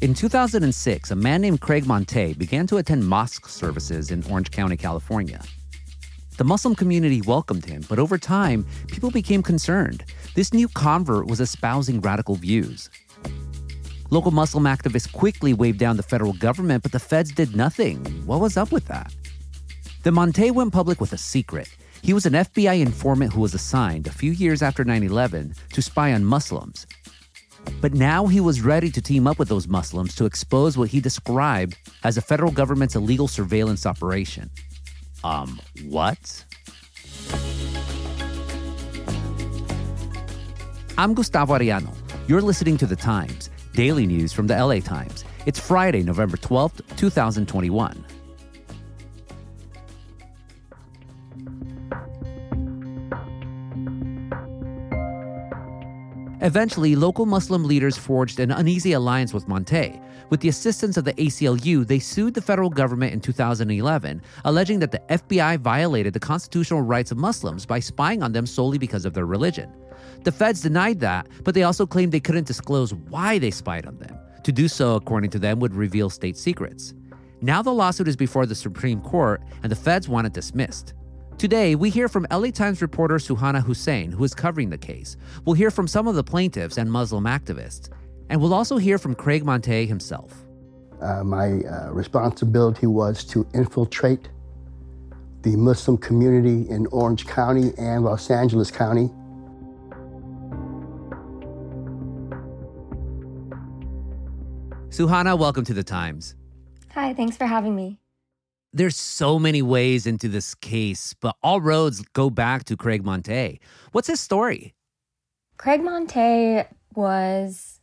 In 2006, a man named Craig Monteilh began to attend mosque services in Orange County, California. The Muslim community welcomed him, but over time, people became concerned. This new convert was espousing radical views. Local Muslim activists quickly waved down the federal government, but the feds did nothing. What was up with that? The Monteilh went public with a secret. He was an FBI informant who was assigned a few years after 9 11 to spy on Muslims. But now he was ready to team up with those Muslims to expose what he described as the federal government's illegal surveillance operation. Um, what? I'm Gustavo Arellano. You're listening to The Times, daily news from the LA Times. It's Friday, November 12th, 2021. Eventually, local Muslim leaders forged an uneasy alliance with Monteilh. With the assistance of the ACLU, they sued the federal government in 2011, alleging that the FBI violated the constitutional rights of Muslims by spying on them solely because of their religion. The feds denied that, but they also claimed they couldn't disclose why they spied on them. To do so, according to them, would reveal state secrets. Now the lawsuit is before the Supreme Court, and the feds want it dismissed. Today, we hear from LA Times reporter Suhauna Hussain, who is covering the case. We'll hear from some of the plaintiffs and Muslim activists. And we'll also hear from Craig Monteilh himself. Uh, my uh, responsibility was to infiltrate the Muslim community in Orange County and Los Angeles County. Suhana, welcome to the Times. Hi, thanks for having me there's so many ways into this case, but all roads go back to Craig Monteilh. What's his story? Craig Monteilh was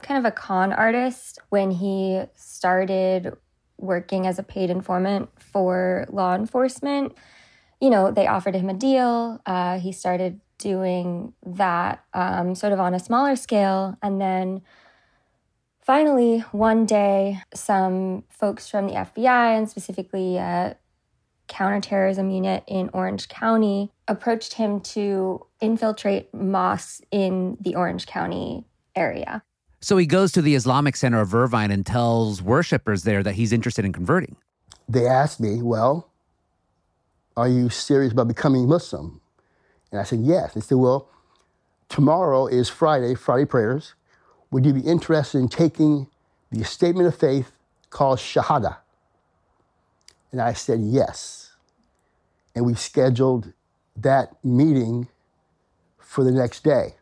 kind of a con artist when he started working as a paid informant for law enforcement. You know, they offered him a deal. Uh, he started doing that um, sort of on a smaller scale. And then Finally, one day, some folks from the FBI and specifically a counterterrorism unit in Orange County approached him to infiltrate mosques in the Orange County area. So he goes to the Islamic Center of Irvine and tells worshippers there that he's interested in converting. They asked me, Well, are you serious about becoming Muslim? And I said, Yes. They said, Well, tomorrow is Friday, Friday prayers. Would you be interested in taking the statement of faith called Shahada? And I said, Yes. And we scheduled that meeting for the next day.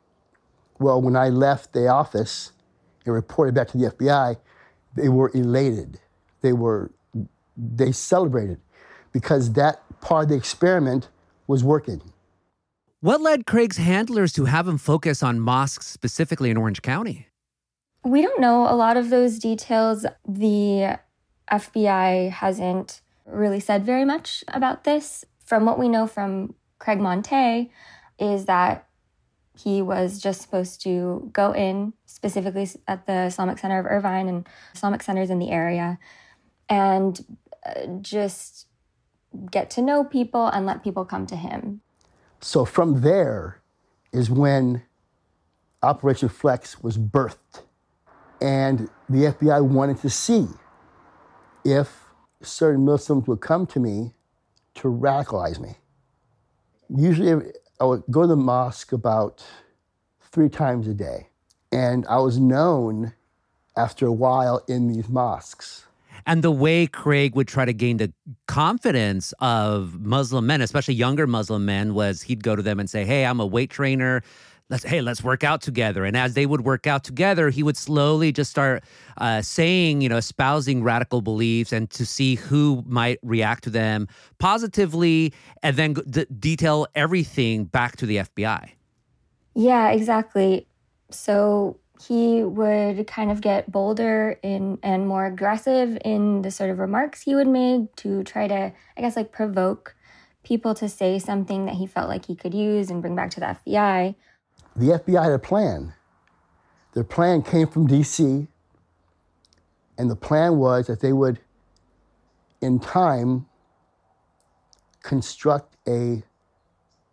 Well, when I left the office and reported back to the FBI, they were elated. They were, they celebrated because that part of the experiment was working. What led Craig's handlers to have him focus on mosques specifically in Orange County? We don't know a lot of those details. The FBI hasn't really said very much about this. From what we know from Craig Monteilh, is that he was just supposed to go in specifically at the Islamic Center of Irvine and Islamic centers in the area and uh, just get to know people and let people come to him. So from there is when Operation Flex was birthed. And the FBI wanted to see if certain Muslims would come to me to radicalize me. Usually, I would go to the mosque about three times a day. And I was known after a while in these mosques. And the way Craig would try to gain the confidence of Muslim men, especially younger Muslim men, was he'd go to them and say, Hey, I'm a weight trainer let's hey let's work out together. And as they would work out together he would slowly just start uh, saying you know espousing radical beliefs and to see who might react to them positively and then d- detail everything back to the fbi yeah exactly. So he would kind of get bolder in and more aggressive in the sort of remarks he would make to try to i guess like provoke people to say something that he felt like he could use and bring back to the fbi the FBI had a plan. Their plan came from DC, and the plan was that they would, in time, construct a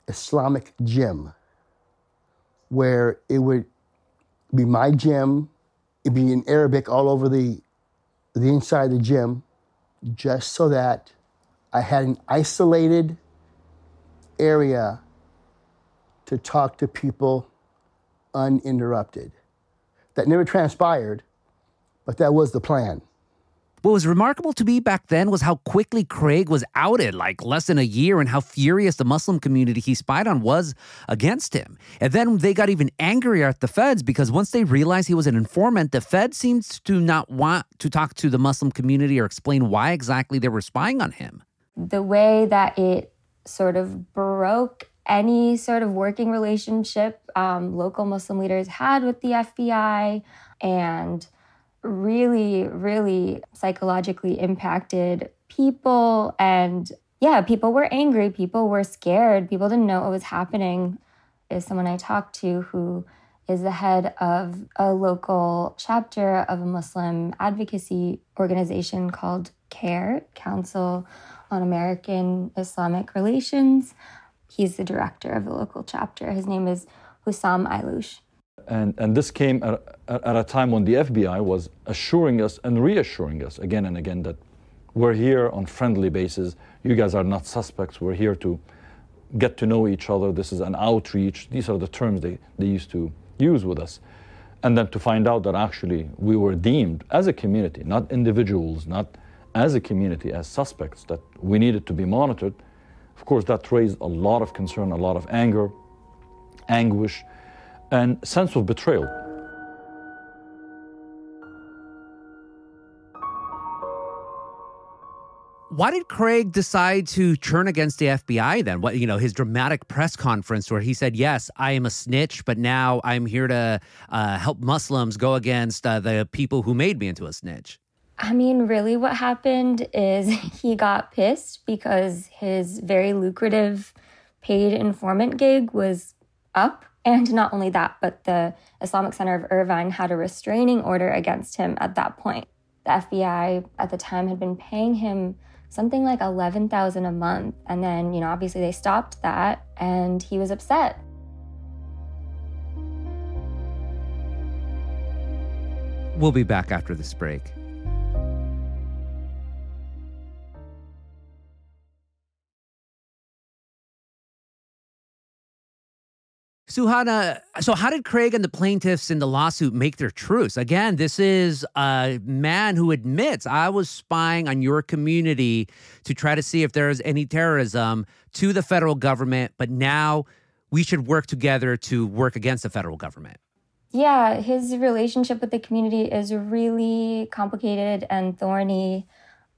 Islamic gym where it would be my gym It'd be in Arabic all over the the inside of the gym, just so that I had an isolated area to talk to people uninterrupted. That never transpired, but that was the plan. What was remarkable to me back then was how quickly Craig was outed, like less than a year, and how furious the Muslim community he spied on was against him. And then they got even angrier at the feds because once they realized he was an informant, the feds seemed to not want to talk to the Muslim community or explain why exactly they were spying on him. The way that it sort of broke any sort of working relationship um, local Muslim leaders had with the FBI and really, really psychologically impacted people. And yeah, people were angry, people were scared, people didn't know what was happening. Is someone I talked to who is the head of a local chapter of a Muslim advocacy organization called CAIR, Council on American Islamic Relations. He's the director of the local chapter. His name is Hussam Ayloush. And, and this came at, at a time when the FBI was assuring us and reassuring us again and again that we're here on friendly basis. You guys are not suspects. We're here to get to know each other. This is an outreach. These are the terms they, they used to use with us. And then to find out that actually we were deemed as a community, not individuals, not as a community, as suspects, that we needed to be monitored. Of course, that raised a lot of concern, a lot of anger, anguish and sense of betrayal. Why did Craig decide to turn against the FBI then? What you know, his dramatic press conference where he said, "Yes, I am a snitch, but now I'm here to uh, help Muslims go against uh, the people who made me into a snitch." I mean, really, what happened is he got pissed because his very lucrative paid informant gig was up and not only that, but the Islamic Center of Irvine had a restraining order against him at that point. The FBI at the time had been paying him something like 11,000 a month and then, you know, obviously they stopped that and he was upset. We'll be back after this break. Suhauna, so how did Craig and the plaintiffs in the lawsuit make their truce? Again, this is a man who admits I was spying on your community to try to see if there is any terrorism to the federal government, but now we should work together to work against the federal government. Yeah, his relationship with the community is really complicated and thorny.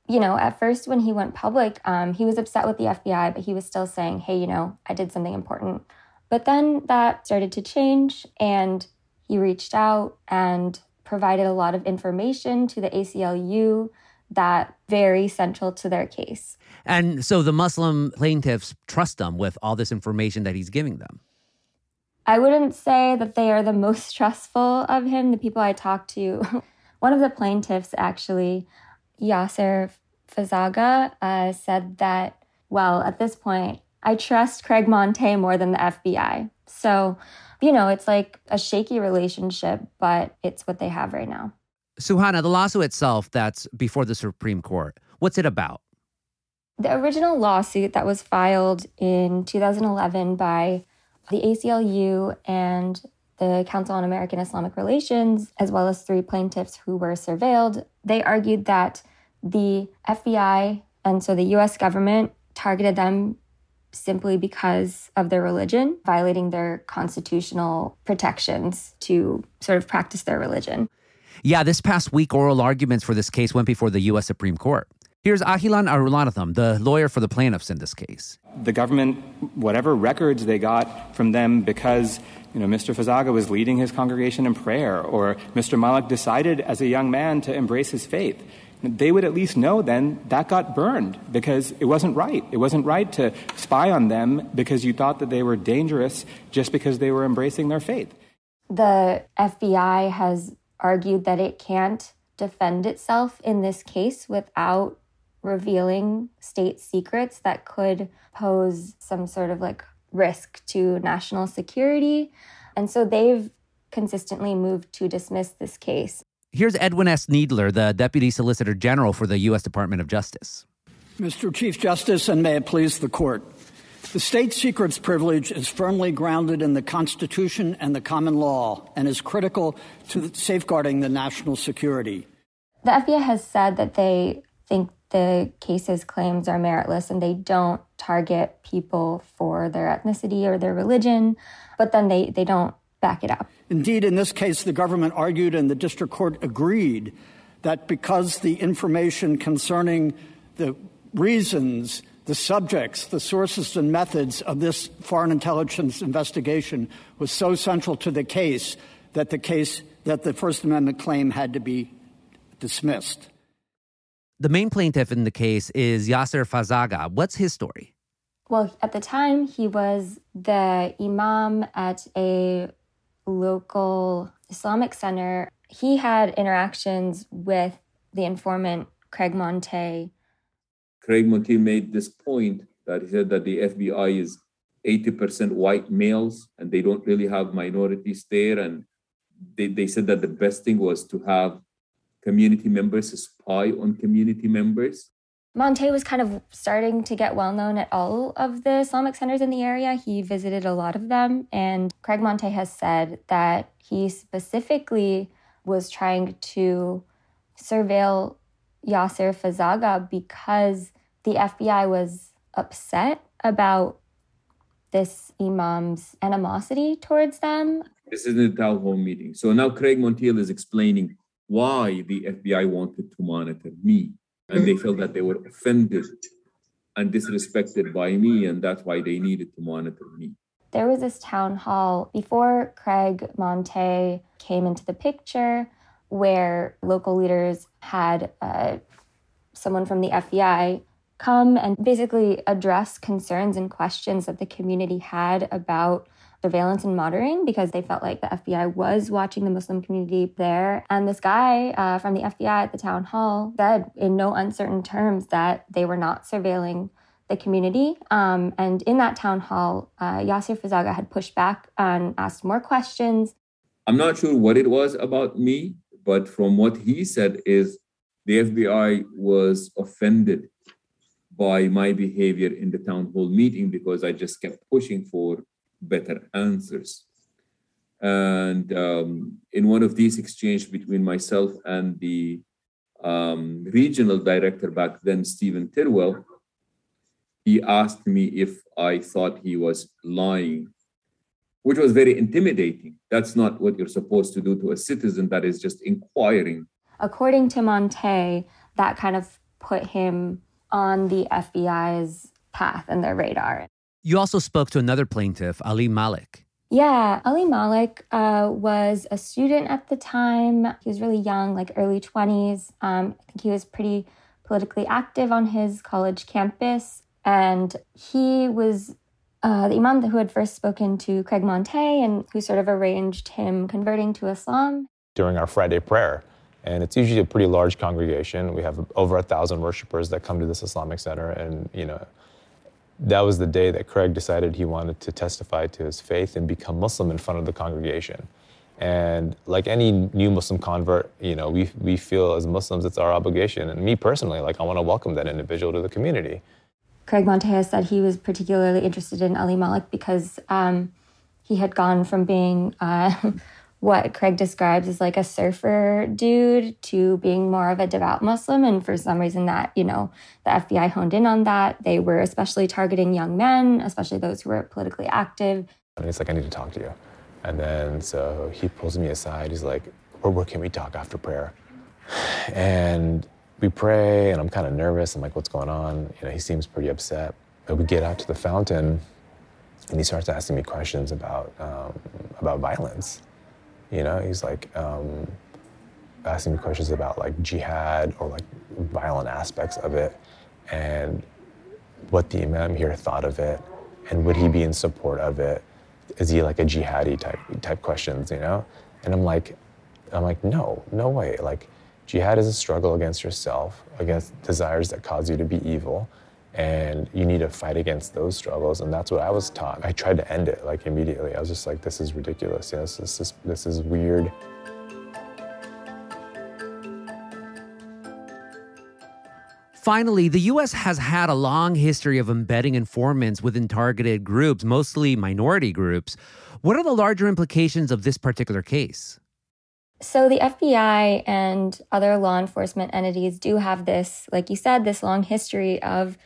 You know, at first when he went public, um, he was upset with the FBI, but he was still saying, hey, you know, I did something important. But then that started to change, and he reached out and provided a lot of information to the ACLU that very central to their case. And so the Muslim plaintiffs trust him with all this information that he's giving them. I wouldn't say that they are the most trustful of him. The people I talked to, one of the plaintiffs actually, Yasser Fazaga, uh, said that, well, at this point, I trust Craig Monteilh more than the FBI. So, you know, it's like a shaky relationship, but it's what they have right now. Suhauna, the lawsuit itself that's before the Supreme Court, what's it about? The original lawsuit that was filed in 2011 by the ACLU and the Council on American Islamic Relations, as well as three plaintiffs who were surveilled, they argued that the FBI and so the US government targeted them simply because of their religion, violating their constitutional protections to sort of practice their religion. Yeah, this past week, oral arguments for this case went before the U.S. Supreme Court. Here's Ahilan Arulanantham, the lawyer for the plaintiffs in this case. The government, whatever records they got from them because you know, Mr. Fazaga was leading his congregation in prayer, or Mr. Malik decided as a young man to embrace his faith they would at least know then that got burned because it wasn't right. It wasn't right to spy on them because you thought that they were dangerous just because they were embracing their faith. The FBI has argued that it can't defend itself in this case without revealing state secrets that could pose some sort of like risk to national security. And so they've consistently moved to dismiss this case. Here's Edwin S. Kneedler, the Deputy Solicitor General for the U.S. Department of Justice. Mr. Chief Justice, and may it please the court. The state secrets privilege is firmly grounded in the Constitution and the common law and is critical to safeguarding the national security. The FBI has said that they think the case's claims are meritless and they don't target people for their ethnicity or their religion, but then they, they don't back it up. Indeed, in this case, the government argued and the district court agreed that because the information concerning the reasons, the subjects, the sources and methods of this foreign intelligence investigation was so central to the case that the case that the First Amendment claim had to be dismissed. The main plaintiff in the case is Yasser Fazaga. What's his story? Well, at the time, he was the imam at a local Islamic center. He had interactions with the informant, Craig Monteilh. Craig Monteilh made this point that he said that the FBI is 80% white males and they don't really have minorities there. And they, they said that the best thing was to have community members spy on community members. Monteilh was kind of starting to get well known at all of the Islamic centers in the area. He visited a lot of them. And Craig Monteilh has said that he specifically was trying to surveil Yasser Fazaga because the FBI was upset about this imam's animosity towards them. This is the town hall meeting. So now Craig Monteilh is explaining why the FBI wanted to monitor me. And they felt that they were offended and disrespected by me, and that's why they needed to monitor me. There was this town hall before Craig Monteilh came into the picture where local leaders had uh, someone from the FBI come and basically address concerns and questions that the community had about surveillance and monitoring because they felt like the FBI was watching the Muslim community there. And this guy uh, from the FBI at the town hall said in no uncertain terms that they were not surveilling the community. Um, and in that town hall, uh, Yasser Fazaga had pushed back and asked more questions. I'm not sure what it was about me, but from what he said is the FBI was offended by my behavior in the town hall meeting because I just kept pushing for better answers. And um, in one of these exchanges between myself and the um, regional director back then, Stephen Tidwell, he asked me if I thought he was lying, which was very intimidating. That's not what you're supposed to do to a citizen that is just inquiring. According to Monteilh, that kind of put him on the FBI's path and their radar. You also spoke to another plaintiff, Ali Malik. Yeah, Ali Malik uh, was a student at the time. He was really young, like early 20s. Um, I think he was pretty politically active on his college campus. And he was uh, the imam who had first spoken to Craig Monteilh and who sort of arranged him converting to Islam. During our Friday prayer, and it's usually a pretty large congregation. We have over a thousand worshipers that come to this Islamic center, and you know, that was the day that Craig decided he wanted to testify to his faith and become Muslim in front of the congregation. And like any new Muslim convert, you know, we, we feel as Muslims it's our obligation. And me personally, like I want to welcome that individual to the community. Craig Monteilh said he was particularly interested in Ali Malik because um, he had gone from being uh, what Craig describes as like a surfer dude to being more of a devout Muslim. And for some reason, that, you know, the FBI honed in on that. They were especially targeting young men, especially those who were politically active. And he's like, I need to talk to you. And then so he pulls me aside. He's like, where, where can we talk after prayer? And we pray, and I'm kind of nervous. I'm like, what's going on? You know, he seems pretty upset. But we get out to the fountain, and he starts asking me questions about um, about violence. You know, he's like um, asking me questions about like jihad or like violent aspects of it, and what the imam here thought of it, and would he be in support of it? Is he like a jihadi type type questions? You know, and I'm like, I'm like, no, no way. Like, jihad is a struggle against yourself, against desires that cause you to be evil and you need to fight against those struggles and that's what i was taught i tried to end it like immediately i was just like this is ridiculous you know, this, is, this is weird Finally, the U.S. has had a long history of embedding informants within targeted groups, mostly minority groups. What are the larger implications of this particular case? So the FBI and other law enforcement entities do have this, like you said, this long history of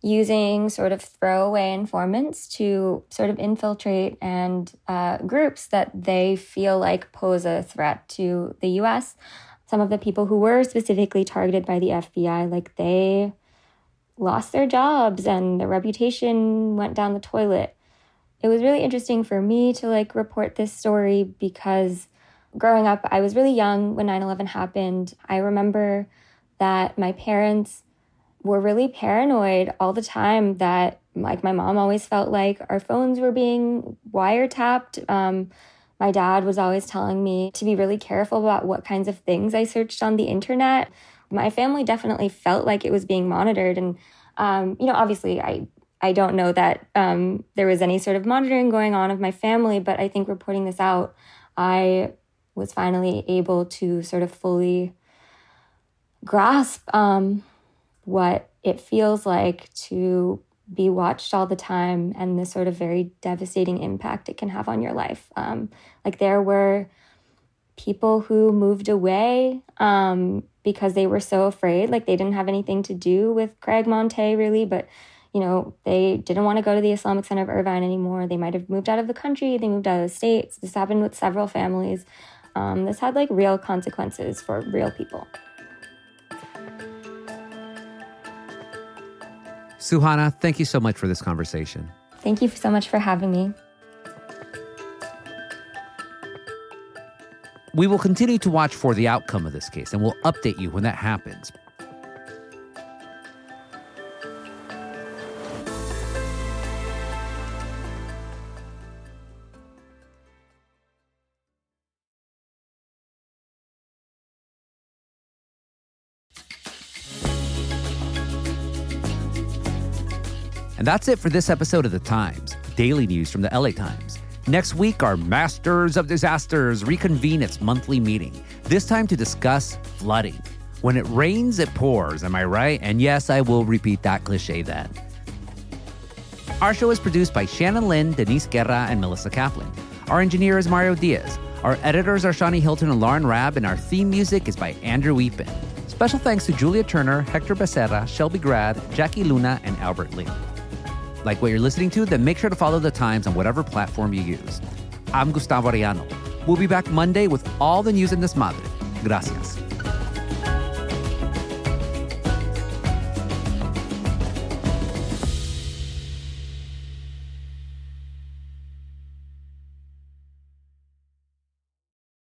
using sort of throwaway informants to sort of infiltrate and uh, groups that they feel like pose a threat to the US. Some of the people who were specifically targeted by the FBI, like they lost their jobs and their reputation went down the toilet. It was really interesting for me to like report this story because growing up, I was really young when 9 11 happened. I remember that my parents were really paranoid all the time that like my mom always felt like our phones were being wiretapped. Um, my dad was always telling me to be really careful about what kinds of things i searched on the internet. My family definitely felt like it was being monitored and um, you know obviously i i don't know that um, there was any sort of monitoring going on of my family but i think reporting this out i was finally able to sort of fully grasp um, what it feels like to be watched all the time and the sort of very devastating impact it can have on your life. Um, like there were people who moved away um, because they were so afraid, like they didn't have anything to do with Craig Monteilh really, but you know, they didn't want to go to the Islamic Center of Irvine anymore. They might have moved out of the country, they moved out of the states. This happened with several families. Um, this had like real consequences for real people. Suhauna, thank you so much for this conversation. Thank you so much for having me. We will continue to watch for the outcome of this case and we'll update you when that happens. And that's it for this episode of The Times, daily news from the LA Times. Next week, our Masters of Disasters reconvene its monthly meeting, this time to discuss flooding. When it rains, it pours, am I right? And yes, I will repeat that cliche then. Our show is produced by Shannon Lin, Denise Guerra, and Melissa Kaplan. Our engineer is Mario Diaz. Our editors are Shani Hilton and Lauren Raab, and our theme music is by Andrew Eapen. Special thanks to Julia Turner, Hector Becerra, Shelby Grad, Jackie Luna, and Albert Lee. Like what you're listening to? Then make sure to follow the Times on whatever platform you use. I'm Gustavo Arellano. We'll be back Monday with all the news in this madre. Gracias.